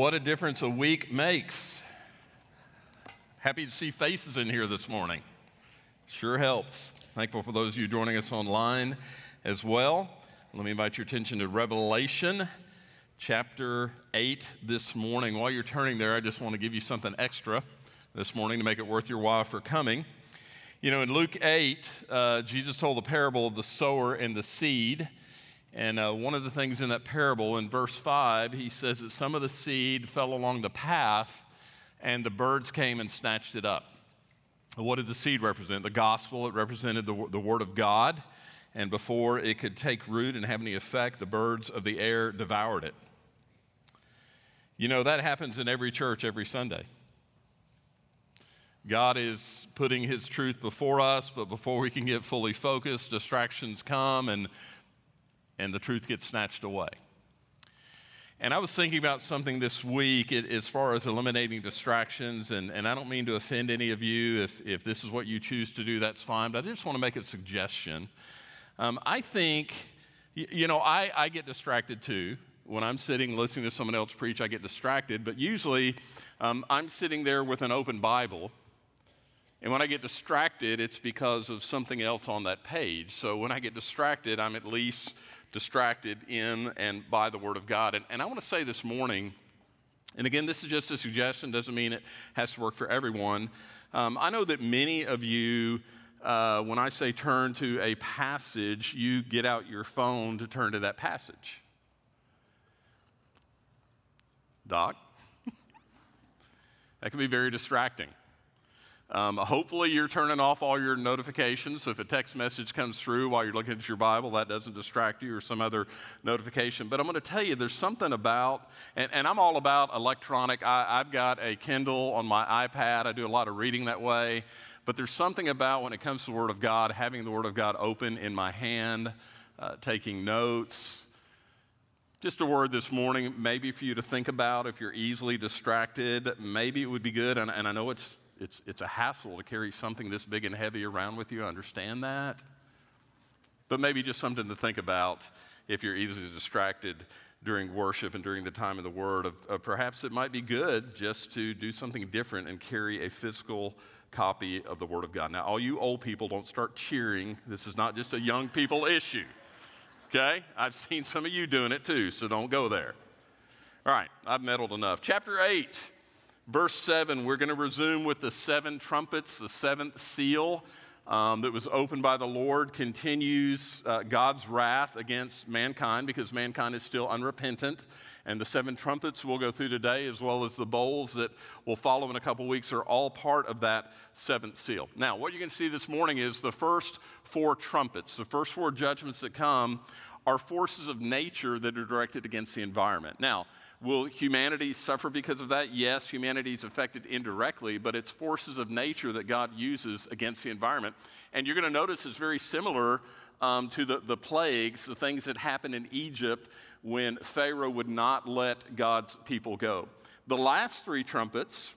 what a difference a week makes. Happy to see faces in here this morning. Sure helps. Thankful for those of you joining us online as well. Let me invite your attention to Revelation chapter 8 this morning. While you're turning there, I just want to give you something extra this morning to make it worth your while for coming. You know, in Luke 8, uh, Jesus told the parable of the sower and the seed. And uh, one of the things in that parable, in verse 5, he says that some of the seed fell along the path and the birds came and snatched it up. What did the seed represent? The gospel, it represented the, the word of God. And before it could take root and have any effect, the birds of the air devoured it. You know, that happens in every church every Sunday. God is putting His truth before us, but before we can get fully focused, distractions come and and the truth gets snatched away. And I was thinking about something this week as far as eliminating distractions, and, and I don't mean to offend any of you. If, if this is what you choose to do, that's fine, but I just want to make a suggestion. Um, I think, you know, I, I get distracted too. When I'm sitting listening to someone else preach, I get distracted, but usually um, I'm sitting there with an open Bible. And when I get distracted, it's because of something else on that page. So when I get distracted, I'm at least distracted in and by the Word of God. And, and I want to say this morning, and again, this is just a suggestion, doesn't mean it has to work for everyone. Um, I know that many of you, uh, when I say turn to a passage, you get out your phone to turn to that passage. Doc? that can be very distracting. Um, hopefully, you're turning off all your notifications. So, if a text message comes through while you're looking at your Bible, that doesn't distract you or some other notification. But I'm going to tell you, there's something about, and, and I'm all about electronic. I, have got a Kindle on my iPad, I do a lot of reading that way. But there's something about when it comes to the Word of God, having the Word of God open in my hand, uh, taking notes. Just a word this morning, maybe for you to think about if you're easily distracted. Maybe it would be good, and, and I know it's it's, it's a hassle to carry something this big and heavy around with you. I understand that. But maybe just something to think about if you're easily distracted during worship and during the time of the Word. Of, of perhaps it might be good just to do something different and carry a physical copy of the Word of God. Now, all you old people, don't start cheering. This is not just a young people issue. Okay? I've seen some of you doing it too, so don't go there. All right, I've meddled enough. Chapter 8 verse 7, we're going to resume with the seven trumpets, the seventh seal um, that was opened by the Lord continues uh, God's wrath against mankind because mankind is still unrepentant. And the seven trumpets we'll go through today, as well as the bowls that will follow in a couple weeks, are all part of that seventh seal. Now, what you're going to see this morning is the first four trumpets, the first four judgments that come are forces of nature that are directed against the environment. Now, Will humanity suffer because of that? Yes, humanity is affected indirectly, but it's forces of nature that God uses against the environment. And you're going to notice it's very similar um, to the, the plagues, the things that happened in Egypt when Pharaoh would not let God's people go. The last three trumpets,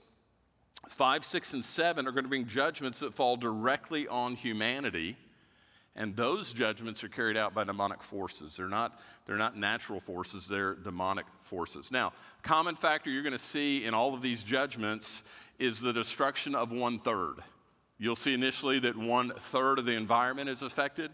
five, six, and seven, are going to bring judgments that fall directly on humanity. And those judgments are carried out by demonic forces. They're not, they're not natural forces, they're demonic forces. Now, common factor you're going to see in all of these judgments is the destruction of one third. You'll see initially that one third of the environment is affected.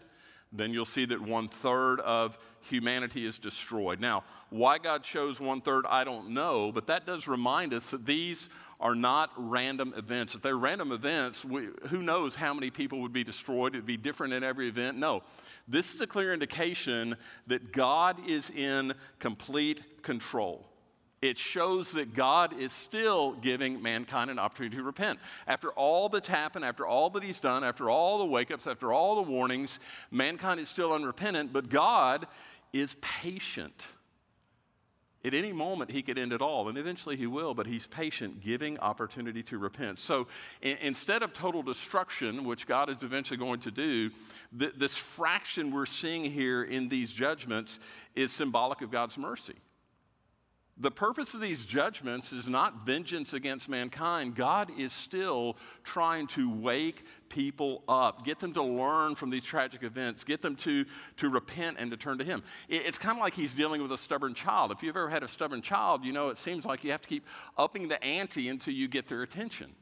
Then you'll see that one third of humanity is destroyed. Now, why God chose one third, I don't know, but that does remind us that these are not random events. If they're random events, we, who knows how many people would be destroyed? It'd be different in every event. No, this is a clear indication that God is in complete control. It shows that God is still giving mankind an opportunity to repent. After all that's happened, after all that He's done, after all the wake ups, after all the warnings, mankind is still unrepentant, but God is patient. At any moment, he could end it all, and eventually he will, but he's patient, giving opportunity to repent. So in, instead of total destruction, which God is eventually going to do, th- this fraction we're seeing here in these judgments is symbolic of God's mercy. The purpose of these judgments is not vengeance against mankind. God is still trying to wake people up, get them to learn from these tragic events, get them to, to repent and to turn to Him. It's kind of like He's dealing with a stubborn child. If you've ever had a stubborn child, you know it seems like you have to keep upping the ante until you get their attention.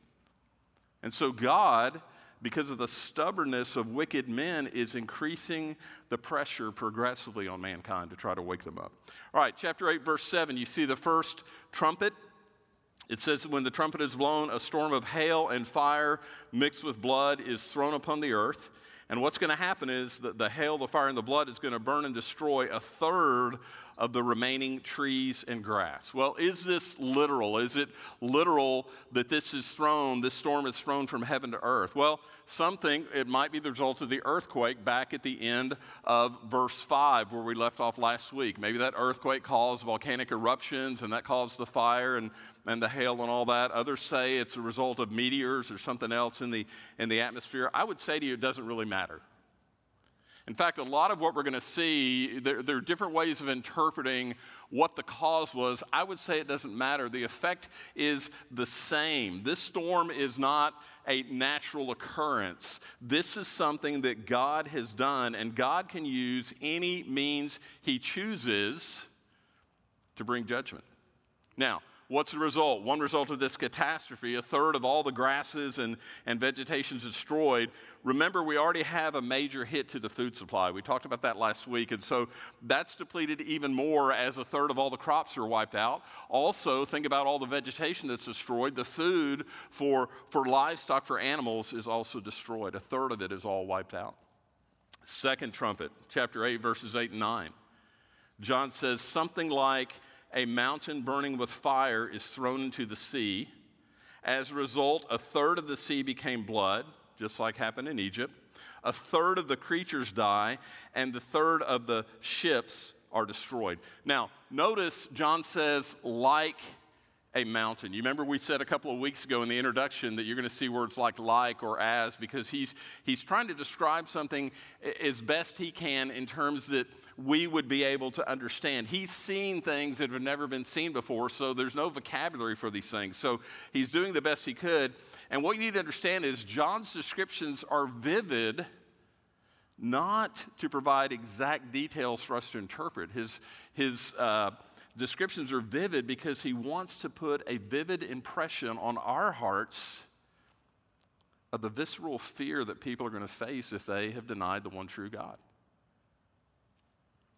And so God because of the stubbornness of wicked men, is increasing the pressure progressively on mankind to try to wake them up. All right, chapter 8, verse 7, you see the first trumpet. It says, When the trumpet is blown, a storm of hail and fire mixed with blood is thrown upon the earth. And what's going to happen is that the hail, the fire, and the blood is going to burn and destroy a third of the remaining trees and grass. Well, is this literal? Is it literal that this is thrown, this storm is thrown from heaven to earth? Well, some think it might be the result of the earthquake back at the end of verse 5, where we left off last week. Maybe that earthquake caused volcanic eruptions and that caused the fire and, and the hail and all that. Others say it's a result of meteors or something else in the, in the atmosphere. I would say to you, it doesn't really matter. In fact, a lot of what we're going to see, there, there, are different ways of interpreting what the cause was. I would say it doesn't matter. The effect is the same. This storm is not a natural occurrence. This is something that God has done, and God can use any means He chooses to bring judgment. Now, What's the result? One result of this catastrophe, a third of all the grasses and, and vegetation is destroyed. Remember, we already have a major hit to the food supply. We talked about that last week. And so that's depleted even more as a third of all the crops are wiped out. Also, think about all the vegetation that's destroyed. The food for, for livestock, for animals, is also destroyed. A third of it is all wiped out. Second trumpet, chapter 8, verses 8 and 9. John says something like, a mountain burning with fire is thrown into the sea. As a result, a third of the sea became blood, just like happened in Egypt. A third of the creatures die, and the third of the ships are destroyed. Now, notice John says, like a mountain. You remember we said a couple of weeks ago in the introduction that you're going to see words like like or as because he's, he's trying to describe something as best he can in terms that we would be able to understand. He's seen things that have never been seen before, so there's no vocabulary for these things. So he's doing the best he could. And what you need to understand is John's descriptions are vivid not to provide exact details for us to interpret. His, his uh, descriptions are vivid because he wants to put a vivid impression on our hearts of the visceral fear that people are going to face if they have denied the one true God.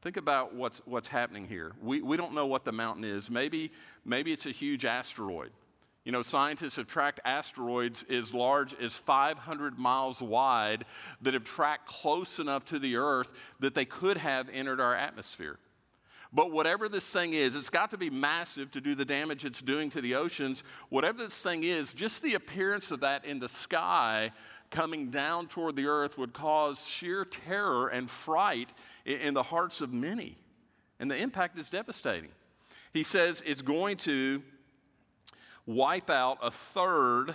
Think about what's, what's happening here. We, we don't know what the mountain is. Maybe, maybe it's a huge asteroid. You know, scientists have tracked asteroids as large as 500 miles wide that have tracked close enough to the Earth that they could have entered our atmosphere. But whatever this thing is, it's got to be massive to do the damage it's doing to the oceans. Whatever this thing is, just the appearance of that in the sky coming down toward the earth would cause sheer terror and fright in the hearts of many. And the impact is devastating. He says it's going to wipe out a third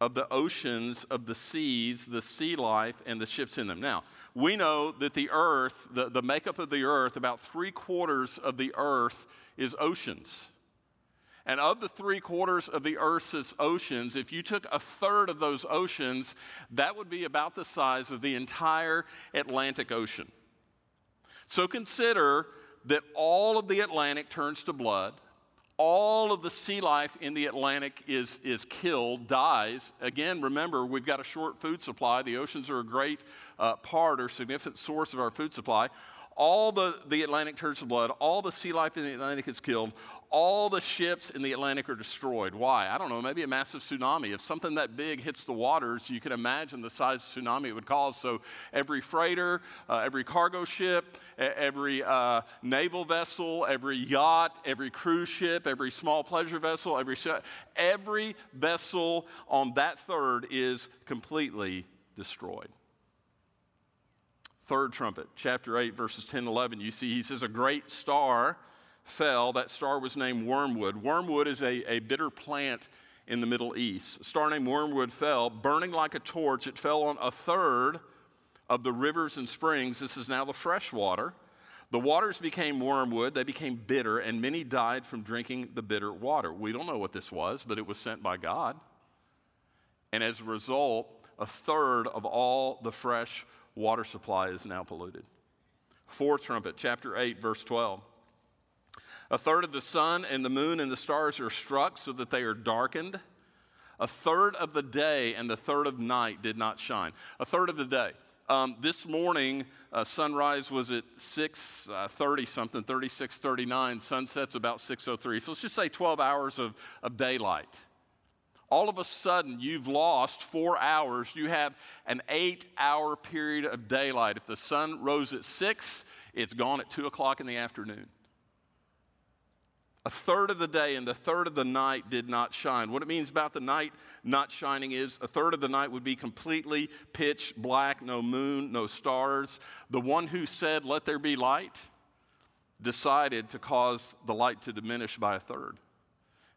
of the oceans, of the seas, the sea life, and the ships in them. Now, we know that the earth, the, the makeup of the earth, about three quarters of the earth is oceans. And of the three quarters of the earth's oceans, if you took a third of those oceans, that would be about the size of the entire Atlantic Ocean. So consider that all of the Atlantic turns to blood all of the sea life in the Atlantic is, is killed, dies. Again, remember, we've got a short food supply. The oceans are a great uh, part or significant source of our food supply. All the, the Atlantic turns to blood, all the sea life in the Atlantic is killed, all the ships in the Atlantic are destroyed. Why? I don't know, maybe a massive tsunami. If something that big hits the waters, you can imagine the size of tsunami it would cause. So every freighter, uh, every cargo ship, every uh, naval vessel, every yacht, every cruise ship, every small pleasure vessel, every, every vessel on that third is completely destroyed. Third trumpet, chapter 8, verses 10 and 11, you see he says, A great star fell, that star was named wormwood. Wormwood is a, a bitter plant in the Middle East. A star named wormwood fell, burning like a torch. It fell on a third of the rivers and springs. This is now the fresh water. The waters became wormwood, they became bitter, and many died from drinking the bitter water. We don't know what this was, but it was sent by God. And as a result, a third of all the fresh water supply is now polluted. Fourth trumpet, chapter 8, verse 12. A third of the sun and the moon and the stars are struck so that they are darkened. A third of the day and the third of night did not shine. A third of the day. Um, this morning, uh, sunrise was at 6.30 uh, something, 36.39. Sunset's about 6.03. So let's just say 12 hours of, of daylight. All of a sudden, you've lost four hours. You have an eight-hour period of daylight. If the sun rose at 6, it's gone at 2 o'clock in the afternoon. A third of the day and the third of the night did not shine. What it means about the night not shining is a third of the night would be completely pitch black, no moon, no stars. The one who said, Let there be light, decided to cause the light to diminish by a third.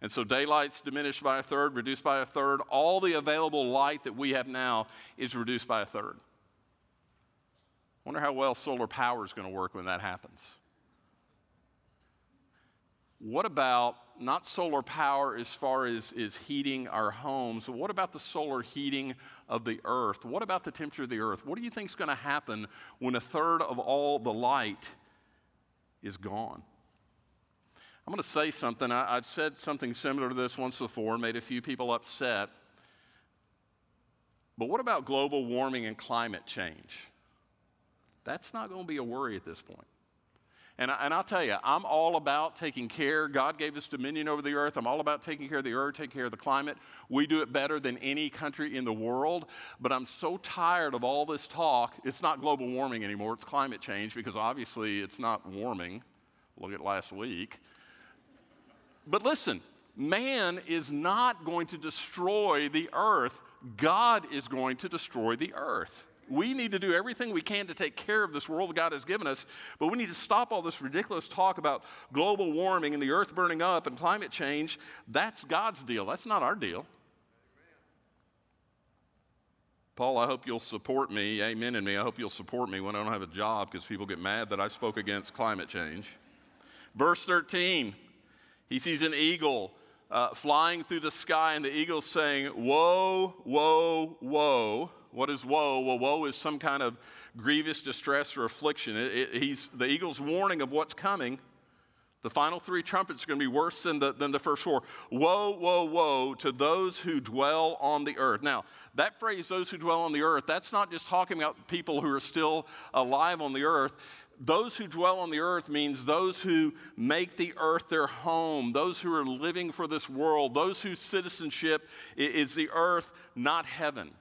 And so daylight's diminished by a third, reduced by a third. All the available light that we have now is reduced by a third. Wonder how well solar power is going to work when that happens. What about not solar power as far as is heating our homes, what about the solar heating of the earth? What about the temperature of the earth? What do you think is going to happen when a third of all the light is gone? I'm going to say something. I, have said something similar to this once before, made a few people upset. But what about global warming and climate change? That's not going to be a worry at this point. And, I, and I'll tell you, I'm all about taking care. God gave us dominion over the earth. I'm all about taking care of the earth, taking care of the climate. We do it better than any country in the world. But I'm so tired of all this talk. It's not global warming anymore, it's climate change because obviously it's not warming. Look at last week. But listen, man is not going to destroy the earth, God is going to destroy the earth. We need to do everything we can to take care of this world God has given us, but we need to stop all this ridiculous talk about global warming and the earth burning up and climate change. That's God's deal, that's not our deal. Paul, I hope you'll support me, amen in me. I hope you'll support me when I don't have a job because people get mad that I spoke against climate change. Verse 13, he sees an eagle uh, flying through the sky, and the eagle's saying, Woe, woe, woe what is woe? Well, woe is some kind of grievous distress or affliction. It, it, he's, the eagle's warning of what's coming. The final three trumpets are going to be worse than the, than the first four. Woe, woe, woe to those who dwell on the earth. Now, that phrase, those who dwell on the earth, that's not just talking about people who are still alive on the earth. Those who dwell on the earth means those who make the earth their home, those who are living for this world, those whose citizenship is the earth, not heaven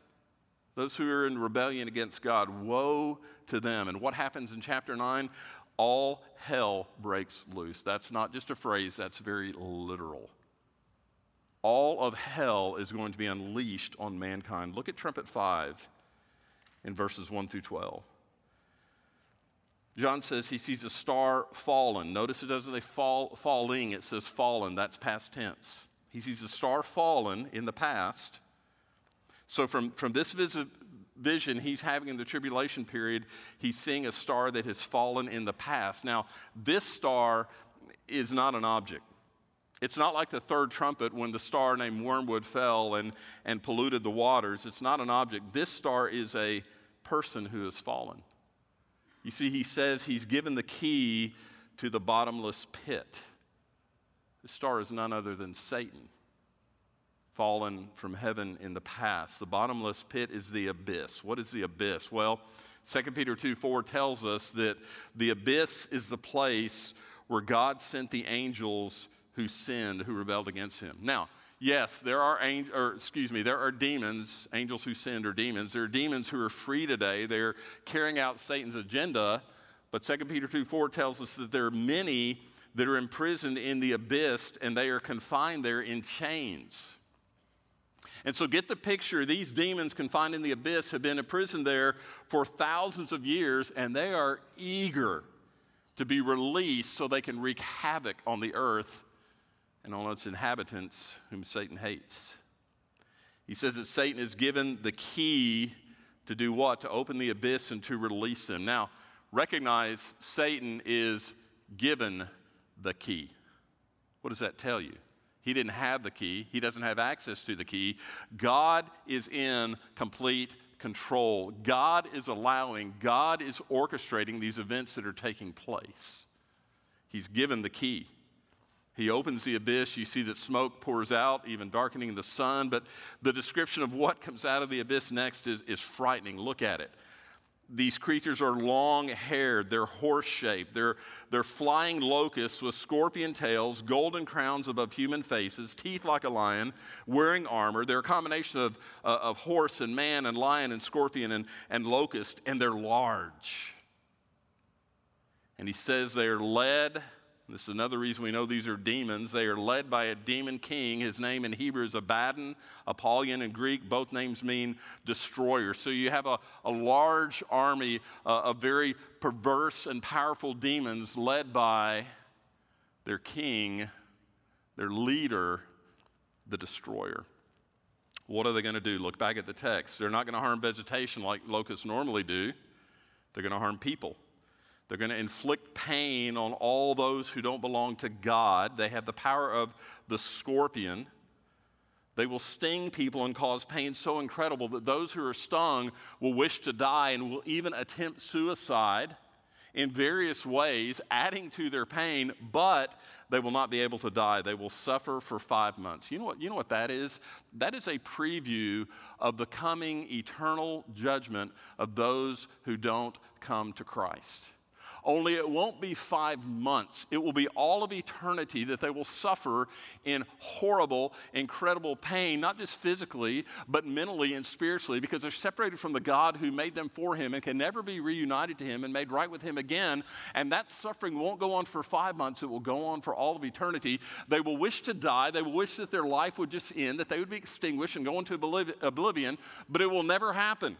those who are in rebellion against God, woe to them. And what happens in chapter 9? All hell breaks loose. That's not just a phrase, that's very literal. All of hell is going to be unleashed on mankind. Look at trumpet 5 in verses 1 through 12. John says he sees a star fallen. Notice it doesn't say fall, falling, it says fallen. That's past tense. He sees a star fallen in the past so, from, from this vision he's having in the tribulation period, he's seeing a star that has fallen in the past. Now, this star is not an object. It's not like the third trumpet when the star named Wormwood fell and, and polluted the waters. It's not an object. This star is a person who has fallen. You see, he says he's given the key to the bottomless pit. This star is none other than Satan fallen from heaven in the past. The bottomless pit is the abyss. What is the abyss? Well, 2 Peter 2 4 tells us that the abyss is the place where God sent the angels who sinned, who rebelled against him. Now, yes, there are or excuse me, there are demons, angels who sinned are demons. There are demons who are free today. They're carrying out Satan's agenda. But 2 Peter 2 4 tells us that there are many that are imprisoned in the abyss and they are confined there in chains. And so get the picture these demons confined in the abyss have been imprisoned there for thousands of years, and they are eager to be released so they can wreak havoc on the earth and on its inhabitants, whom Satan hates. He says that Satan is given the key to do what? To open the abyss and to release them. Now, recognize Satan is given the key. What does that tell you? He didn't have the key, he doesn't have access to the key. God is in complete control. God is allowing, God is orchestrating these events that are taking place. He's given the key. He opens the abyss. You see that smoke pours out, even darkening the sun. But the description of what comes out of the abyss next is, is frightening. Look at it. These creatures are long haired, they're horse shaped, they're, they're flying locusts with scorpion tails, golden crowns above human faces, teeth like a lion, wearing armor. They're a combination of, uh, of horse and man and lion and scorpion and, and locust, and they're large. And he says they're led this is another reason we know these are demons. They are led by a demon king. His name in Hebrew is Abaddon, Apollyon in Greek. Both names mean destroyer. So you have a, a large army uh, of very perverse and powerful demons led by their king, their leader, the destroyer. What are they going to do? Look back at the text. They're not going to harm vegetation like locusts normally do, they're going to harm people. They're going to inflict pain on all those who don't belong to God. They have the power of the scorpion. They will sting people and cause pain so incredible that those who are stung will wish to die and will even attempt suicide in various ways, adding to their pain, but they will not be able to die. They will suffer for five months. You know what, you know what that is? That is a preview of the coming eternal judgment of those who don't come to Christ. Only it won't be five months. It will be all of eternity that they will suffer in horrible, incredible pain, not just physically, but mentally and spiritually, because they're separated from the God who made them for Him and can never be reunited to Him and made right with Him again. And that suffering won't go on for five months, it will go on for all of eternity. They will wish to die. They will wish that their life would just end, that they would be extinguished and go into oblivion, but it will never happen.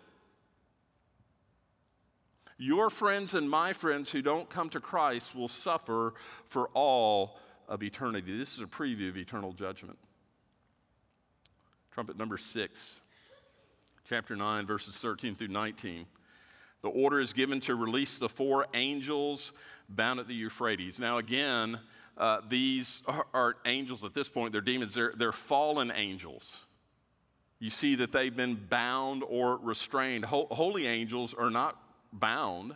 Your friends and my friends who don't come to Christ will suffer for all of eternity. This is a preview of eternal judgment. Trumpet number six, chapter 9, verses 13 through 19. The order is given to release the four angels bound at the Euphrates. Now, again, uh, these are, angels at this point, they're demons, they're, they're fallen angels. You see that they've been bound or restrained. Ho- holy angels are not bound.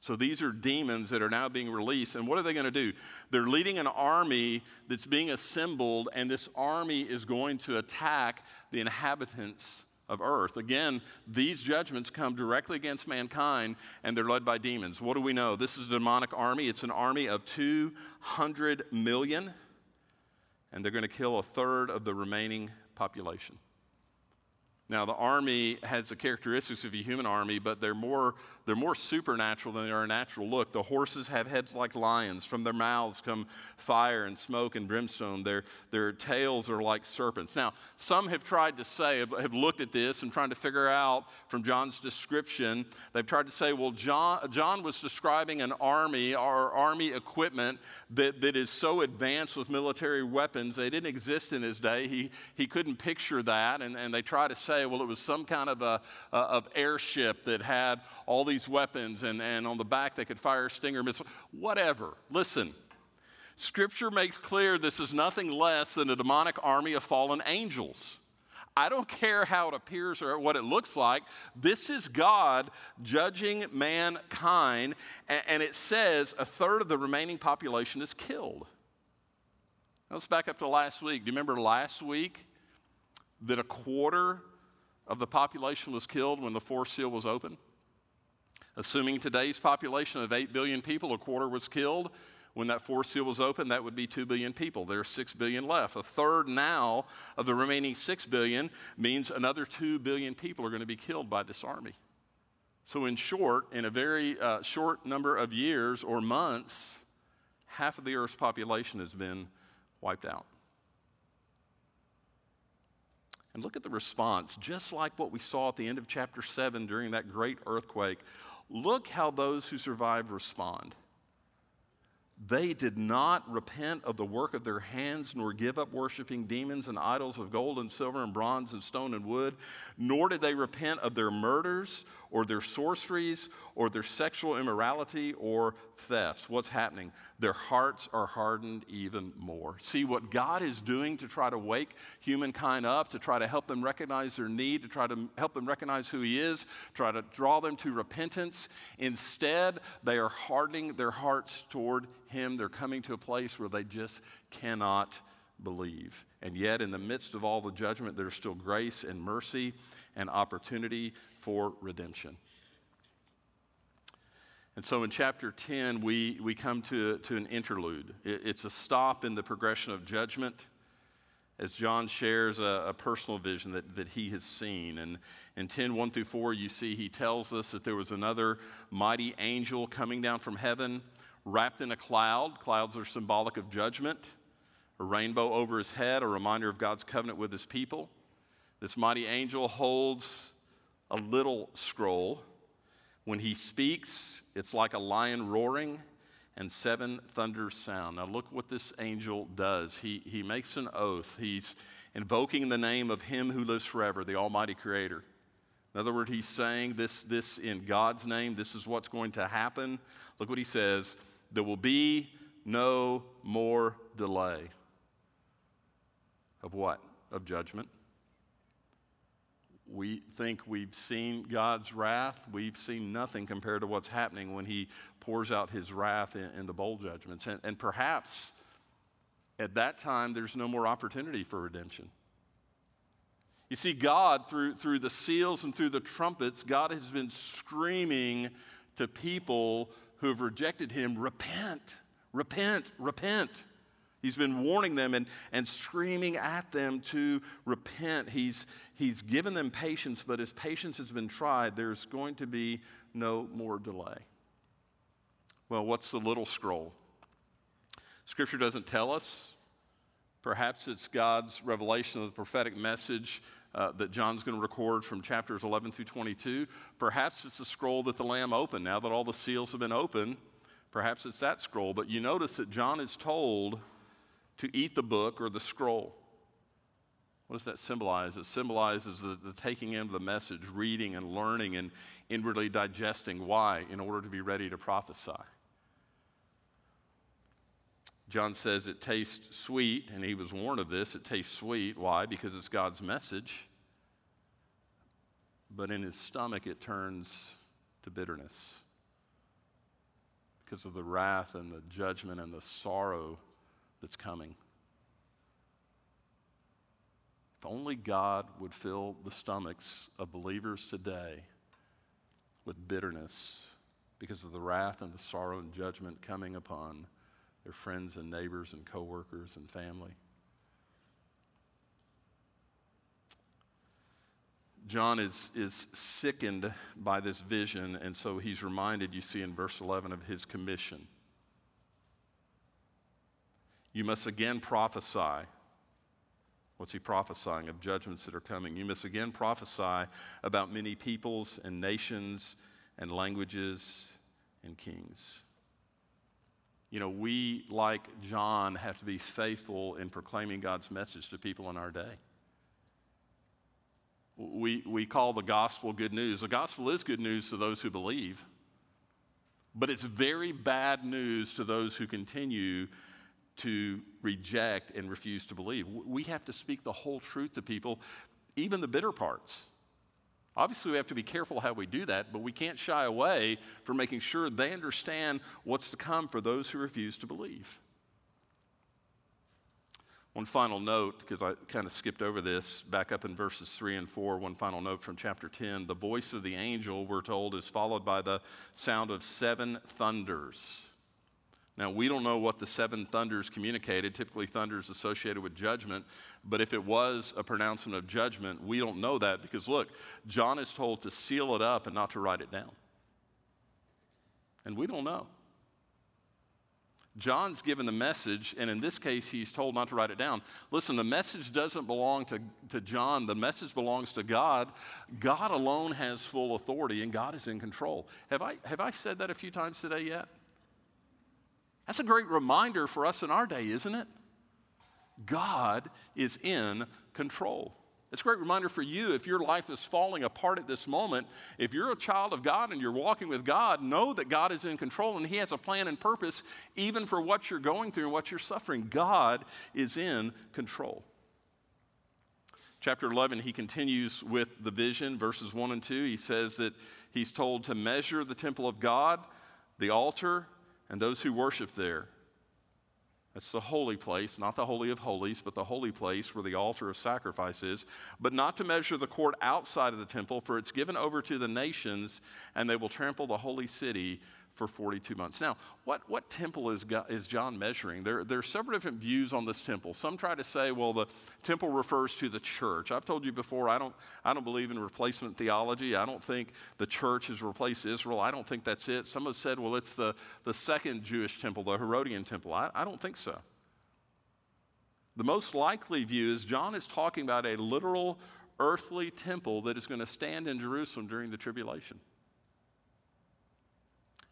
So these are demons that are now being released. And what are they going to do? They're leading an army that's being assembled, and this army is going to attack the inhabitants of earth. Again, these judgments come directly against mankind, and they're led by demons. What do we know? This is a demonic army. It's an army of 200 million, and they're going to kill a third of the remaining population. Now, the army has the characteristics of a human army, but they're more, they're more supernatural than they are a natural look. The horses have heads like lions. From their mouths come fire and smoke and brimstone. Their, their tails are like serpents. Now, some have tried to say, have looked at this and trying to figure out from John's description, they've tried to say, well, John, John was describing an army or army equipment that, that is so advanced with military weapons. They didn't exist in his day. He, he couldn't picture that, and, and they try to say, well, it was some kind of a of airship that had all these weapons, and, and on the back they could fire Stinger missiles. Whatever. Listen, Scripture makes clear this is nothing less than a demonic army of fallen angels. I don't care how it appears or what it looks like. This is God judging mankind, and it says a third of the remaining population is killed. Let's back up to last week. Do you remember last week that a quarter of the population was killed when the fourth seal was opened. Assuming today's population of 8 billion people, a quarter was killed. When that fourth seal was opened, that would be 2 billion people. There are 6 billion left. A third now of the remaining 6 billion means another 2 billion people are going to be killed by this army. So, in short, in a very uh, short number of years or months, half of the Earth's population has been wiped out. And look at the response, just like what we saw at the end of chapter 7 during that great earthquake. Look how those who survived respond. They did not repent of the work of their hands, nor give up worshiping demons and idols of gold and silver and bronze and stone and wood, nor did they repent of their murders or their sorceries or their sexual immorality or thefts. What's happening? Their hearts are hardened even more. See, what God is doing to try to wake humankind up, to try to help them recognize their need, to try to help them recognize who He is, try to draw them to repentance. Instead, they are hardening their hearts toward Him. They're coming to a place where they just cannot believe. And yet, in the midst of all the judgment, there's still grace and mercy and opportunity for redemption. And so in chapter 10, we, we come to, to an interlude. It, it's a stop in the progression of judgment as John shares a, a, personal vision that, that he has seen. And in 10, 1 through 4, you see he tells us that there was another mighty angel coming down from heaven, wrapped in a cloud. Clouds are symbolic of judgment a rainbow over his head, a reminder of God's covenant with his people. This mighty angel holds a little scroll. When he speaks, it's like a lion roaring and seven thunders sound. Now, look what this angel does. He, he makes an oath. He's invoking the name of him who lives forever, the Almighty Creator. In other words, he's saying this, this in God's name. This is what's going to happen. Look what he says there will be no more delay. Of what? Of judgment. We think we've seen God's wrath. We've seen nothing compared to what's happening when He pours out His wrath in, in the bowl judgments. And, and perhaps at that time, there's no more opportunity for redemption. You see, God, through, through the seals and through the trumpets, God has been screaming to people who have rejected Him repent, repent, repent. He's been warning them and, and screaming at them to repent. He's, he's given them patience, but as patience has been tried, there's going to be no more delay. Well, what's the little scroll? Scripture doesn't tell us. Perhaps it's God's revelation of the prophetic message uh, that John's going to record from chapters 11 through 22. Perhaps it's the scroll that the Lamb opened. Now that all the seals have been opened, perhaps it's that scroll. But you notice that John is told to eat the book or the scroll. What does that symbolize? It symbolizes the, the, taking in of the message, reading and learning and inwardly digesting. Why? In order to be ready to prophesy. John says it tastes sweet, and he was warned of this. It tastes sweet. Why? Because it's God's message. But in his stomach, it turns to bitterness because of the wrath and the judgment and the sorrow that's coming. If only God would fill the stomachs of believers today with bitterness because of the wrath and the sorrow and judgment coming upon their friends and neighbors and coworkers and family. John is, is sickened by this vision, and so he's reminded, you see in verse 11, of his commission. You must again prophesy. What's he prophesying? Of judgments that are coming. You must again prophesy about many peoples and nations and languages and kings. You know, we, like John, have to be faithful in proclaiming God's message to people in our day. We, we call the gospel good news. The gospel is good news to those who believe, but it's very bad news to those who continue to reject and refuse to believe. We have to speak the whole truth to people, even the bitter parts. Obviously, we have to be careful how we do that, but we can't shy away from making sure they understand what's to come for those who refuse to believe. One final note, because I kind of skipped over this, back up in verses 3 and 4, one final note from chapter 10. The voice of the angel, we're told, is followed by the sound of seven thunders. Now, we don't know what the seven thunders communicated. Typically, thunder is associated with judgment. But if it was a pronouncement of judgment, we don't know that because look, John is told to seal it up and not to write it down. And we don't know. John's given the message, and in this case, he's told not to write it down. Listen, the message doesn't belong to, to John, the message belongs to God. God alone has full authority, and God is in control. Have I, have I said that a few times today yet? That's a great reminder for us in our day, isn't it? God is in control. It's a great reminder for you if your life is falling apart at this moment, if you're a child of God and you're walking with God, know that God is in control and He has a plan and purpose even for what you're going through and what you're suffering. God is in control. Chapter 11, he continues with the vision, verses 1 and 2. He says that he's told to measure the temple of God, the altar, and those who worship there. That's the holy place, not the Holy of Holies, but the holy place where the altar of sacrifice is, but not to measure the court outside of the temple, for it's given over to the nations, and they will trample the holy city for 42 months. Now, what, what temple is, God, is John measuring? There, there are several different views on this temple. Some try to say, well, the temple refers to the church. I've told you before, I don't, I don't believe in replacement theology. I don't think the church has replaced Israel. I don't think that's it. Some have said, well, it's the, the second Jewish temple, the Herodian temple. I, I don't think so. The most likely view is John is talking about a literal earthly temple that is going to stand in Jerusalem during the tribulation.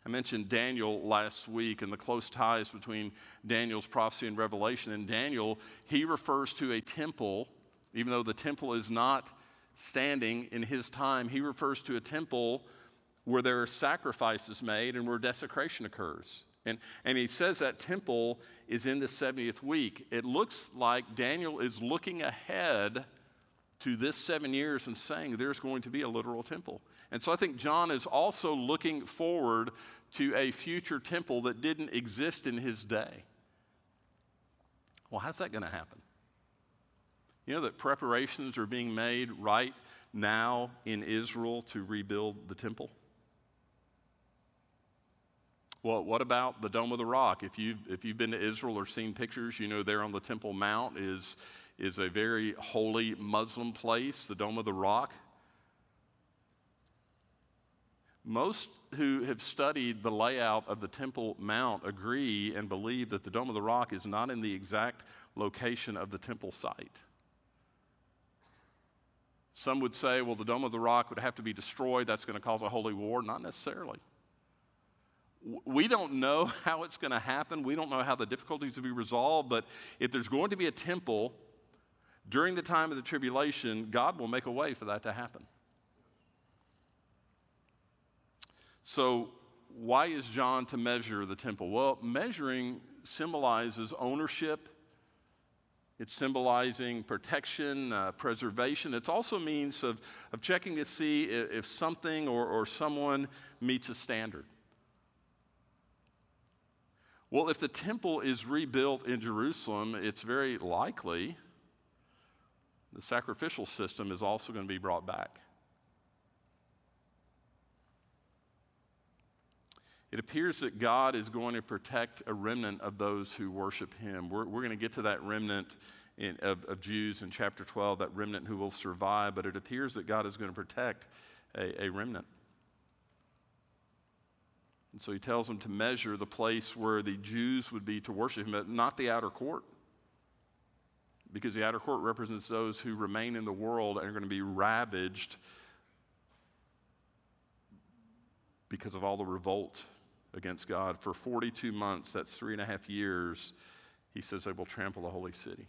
I mentioned Daniel last week and the close ties between Daniel's prophecy and Revelation. In Daniel, he refers to a temple, even though the temple is not standing in his time, he refers to a temple where there are sacrifices made and where desecration occurs. And, and he says that temple is in the 70th week. It looks like Daniel is looking ahead to this seven years and saying there's going to be a literal temple. And so I think John is also looking forward to a future temple that didn't exist in his day. Well, how's that going to happen? You know that preparations are being made right now in Israel to rebuild the temple? Well, what about the Dome of the Rock? If you've, if you've been to Israel or seen pictures, you know there on the Temple Mount is, is a very holy Muslim place, the Dome of the Rock. Most who have studied the layout of the Temple Mount agree and believe that the Dome of the Rock is not in the exact location of the temple site. Some would say, well, the Dome of the Rock would have to be destroyed. That's going to cause a holy war. Not necessarily. We don't know how it's going to happen. We don't know how the difficulties will be resolved. But if there's going to be a temple during the time of the tribulation, God will make a way for that to happen. So, why is John to measure the temple? Well, measuring symbolizes ownership, it's symbolizing protection, uh, preservation. It's also means of, of checking to see if, if something or, or someone meets a standard. Well, if the temple is rebuilt in Jerusalem, it's very likely the sacrificial system is also going to be brought back. It appears that God is going to protect a remnant of those who worship Him. We're, we're going to get to that remnant in, of, of, Jews in chapter 12, that remnant who will survive, but it appears that God is going to protect a, a remnant. And so he tells them to measure the place where the Jews would be to worship him, but not the outer court. Because the outer court represents those who remain in the world and are going to be ravaged because of all the revolt against God for 42 months, that's three and a half years, he says they will trample the holy city.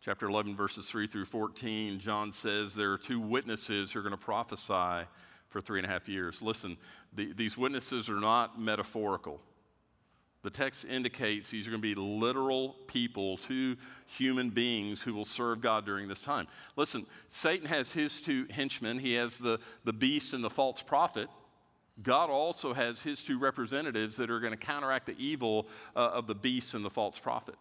Chapter 11, verses 3 through 14, John says there are two witnesses who are going to prophesy for three and a half years. Listen, the, these witnesses are not metaphorical. The text indicates these are going to be literal people, two human beings who will serve God during this time. Listen, Satan has his two henchmen. He has the, the beast and the false prophet. God also has his two representatives that are going to counteract the evil uh, of the beast and the false prophet.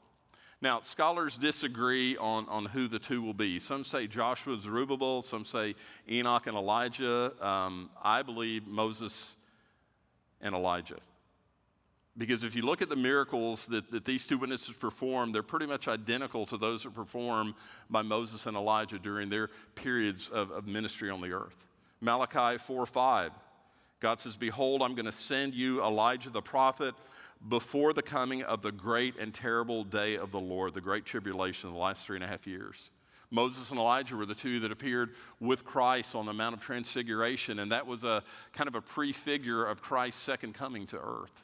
Now, scholars disagree on, on who the two will be. Some say Joshua, and Zerubbabel, some say Enoch and Elijah. Um, I believe Moses and Elijah. Because if you look at the miracles that, that these two witnesses performed, they're pretty much identical to those that performed by Moses and Elijah during their periods of, of ministry on the earth. Malachi 4 5 God says, Behold, I'm going to send you Elijah the prophet before the coming of the great and terrible day of the Lord, the great tribulation of the last three and a half years. Moses and Elijah were the two that appeared with Christ on the Mount of Transfiguration, and that was a kind of a prefigure of Christ's second coming to earth.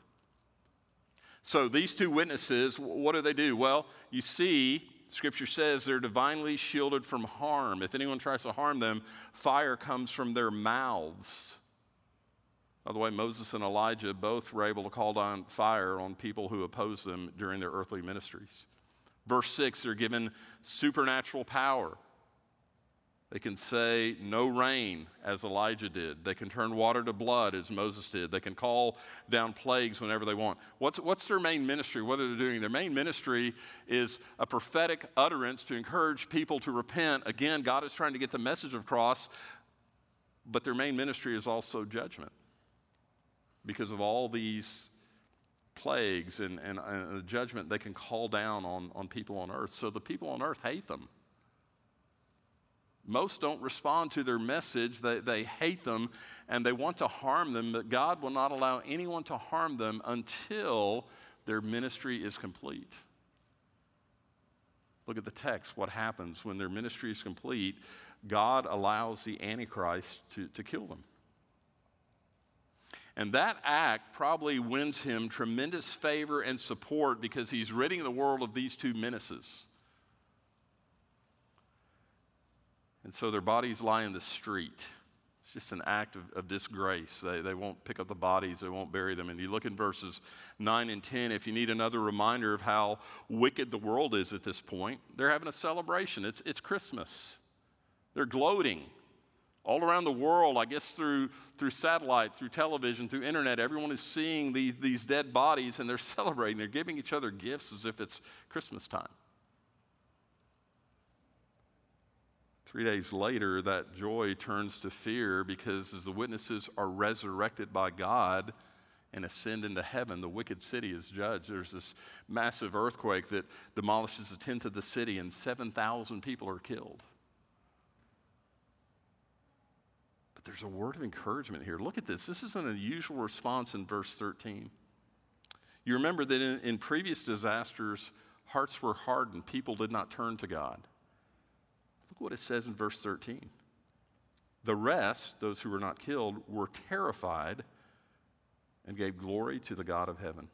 So these two witnesses, what do they do? Well, you see Scripture says they're divinely shielded from harm. If anyone tries to harm them, fire comes from their mouths. By the way, Moses and Elijah both were able to call down fire on people who opposed them during their earthly ministries. Verse 6, they're given supernatural power. They can say no rain, as Elijah did. They can turn water to blood, as Moses did. They can call down plagues whenever they want. What's, what's their main ministry? What are they doing? Their main ministry is a prophetic utterance to encourage people to repent. Again, God is trying to get the message across, but their main ministry is also judgment because of all these plagues and, and, and the judgment they can call down on, on people on earth. So the people on earth hate them. Most don't respond to their message. They, they hate them and they want to harm them, but God will not allow anyone to harm them until their ministry is complete. Look at the text. What happens when their ministry is complete? God allows the Antichrist to, to kill them. And that act probably wins him tremendous favor and support because he's ridding the world of these two menaces. And so their bodies lie in the street. It's just an act of, of, disgrace. They, they won't pick up the bodies, they won't bury them. And you look in verses 9 and 10, if you need another reminder of how wicked the world is at this point, they're having a celebration. It's, it's Christmas. They're gloating. All around the world, I guess through, through satellite, through television, through internet, everyone is seeing these, these dead bodies and they're celebrating. They're giving each other gifts as if it's Christmas time. Three days later, that joy turns to fear because as the witnesses are resurrected by God and ascend into heaven, the wicked city is judged. There's this massive earthquake that demolishes a tenth of the city, and 7,000 people are killed. But there's a word of encouragement here. Look at this. This is an unusual response in verse 13. You remember that in, in previous disasters, hearts were hardened, people did not turn to God Look what it says in verse 13. The rest, those who were not killed, were terrified and gave glory to the God of heaven.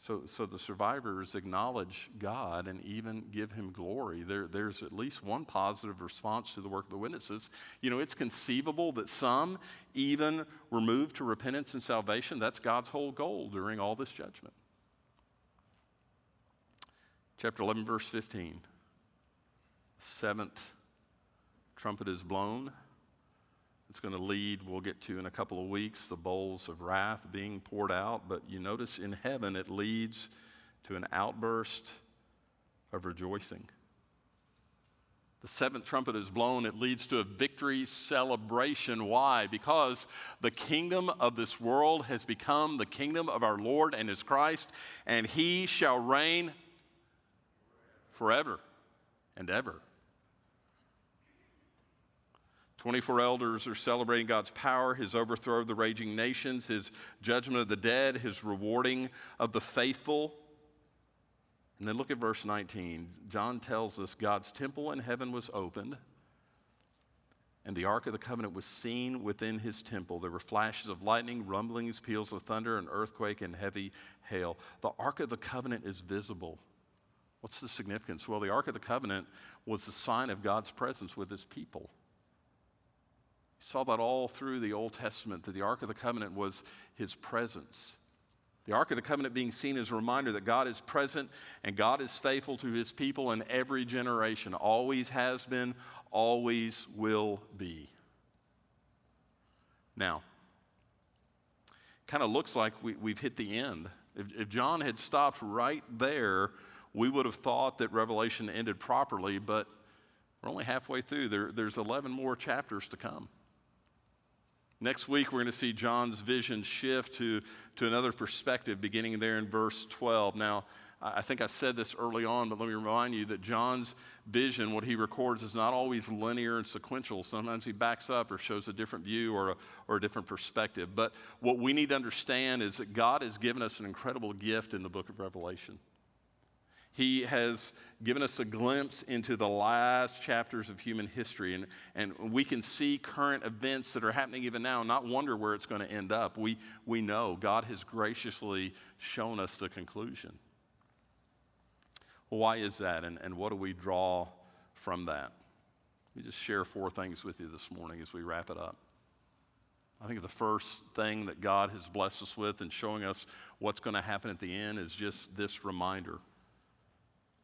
So, so the survivors acknowledge God and even give him glory. There, there's at least one positive response to the work of the witnesses. You know, it's conceivable that some even were moved to repentance and salvation. That's God's whole goal during all this judgment. Chapter 11, verse 15 seventh trumpet is blown. It's going to lead, we'll get to in a couple of weeks, the bowls of wrath being poured out. But you notice in heaven, it leads to an outburst of rejoicing. The seventh trumpet is blown, it leads to a victory celebration. Why? Because the kingdom of this world has become the kingdom of our Lord and His Christ, and He shall reign forever and ever. 24 elders are celebrating God's power, his overthrow of the raging nations, his judgment of the dead, his rewarding of the faithful. And then look at verse 19. John tells us God's temple in heaven was opened, and the Ark of the Covenant was seen within his temple. There were flashes of lightning, rumblings, peals of thunder, an earthquake, and heavy hail. The Ark of the Covenant is visible. What's the significance? Well, the Ark of the Covenant was the sign of God's presence with his people saw that all through the Old Testament, that the Ark of the Covenant was his presence. The Ark of the Covenant being seen as a reminder that God is present and God is faithful to his people in every generation, always has been, always will be. Now, kind of looks like we, have hit the end. If, if John had stopped right there, we would have thought that Revelation ended properly, but we're only halfway through. There, there's 11 more chapters to come. Next week, we're going to see John's vision shift to, to another perspective, beginning there in verse 12. Now, I think I said this early on, but let me remind you that John's vision, what he records, is not always linear and sequential. Sometimes he backs up or shows a different view or a, or a different perspective. But what we need to understand is that God has given us an incredible gift in the book of Revelation. He has given us a glimpse into the last chapters of human history, and, and we can see current events that are happening even now, not wonder where it's going to end up. We, we know God has graciously shown us the conclusion. Why is that? And, and what do we draw from that? Let me just share four things with you this morning as we wrap it up. I think the first thing that God has blessed us with and showing us what's going to happen at the end is just this reminder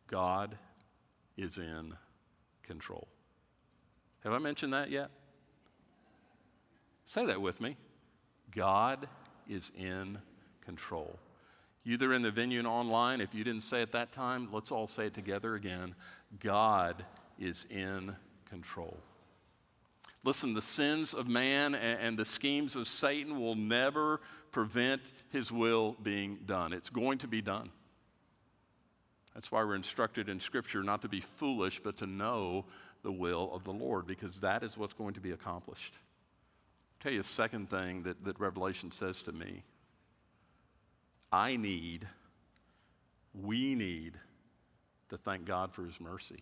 God is in control. Have I mentioned that yet? Say that with me. God is in control. Either in the venue and online, if you didn't say it that time, let's all say it together again. God is in control. Listen, the sins of man and the schemes of Satan will never prevent his will being done. It's going to be done. That's why we're instructed in Scripture not to be foolish, but to know the will of the Lord, because that is what's going to be accomplished. I'll tell you a second thing that, that Revelation says to me I need, we need to thank God for his mercy.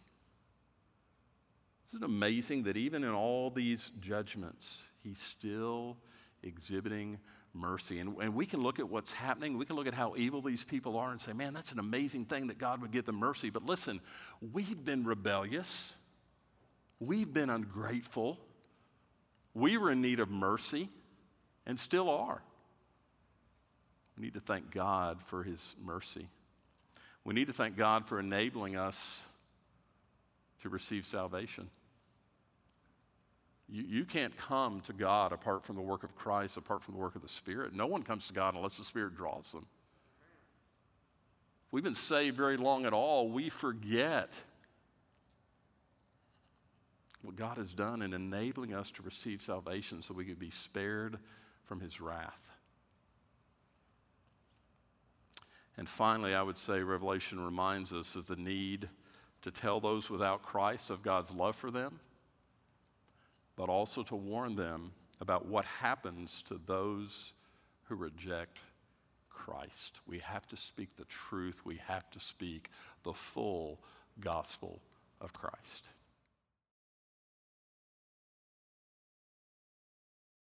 Isn't it amazing that even in all these judgments, he's still exhibiting mercy? And, and we can look at what's happening, we can look at how evil these people are and say, man, that's an amazing thing that God would give them mercy. But listen, we've been rebellious, we've been ungrateful, we were in need of mercy, and still are. We need to thank God for his mercy. We need to thank God for enabling us to receive salvation. You, you can't come to God apart from the work of Christ, apart from the work of the Spirit. No one comes to God unless the Spirit draws them. If we've been saved very long at all, we forget what God has done in enabling us to receive salvation so we could be spared from his wrath. And finally, I would say Revelation reminds us of the need to tell those without Christ of God's love for them, but also to warn them about what happens to those who reject Christ. We have to speak the truth, we have to speak the full gospel of Christ.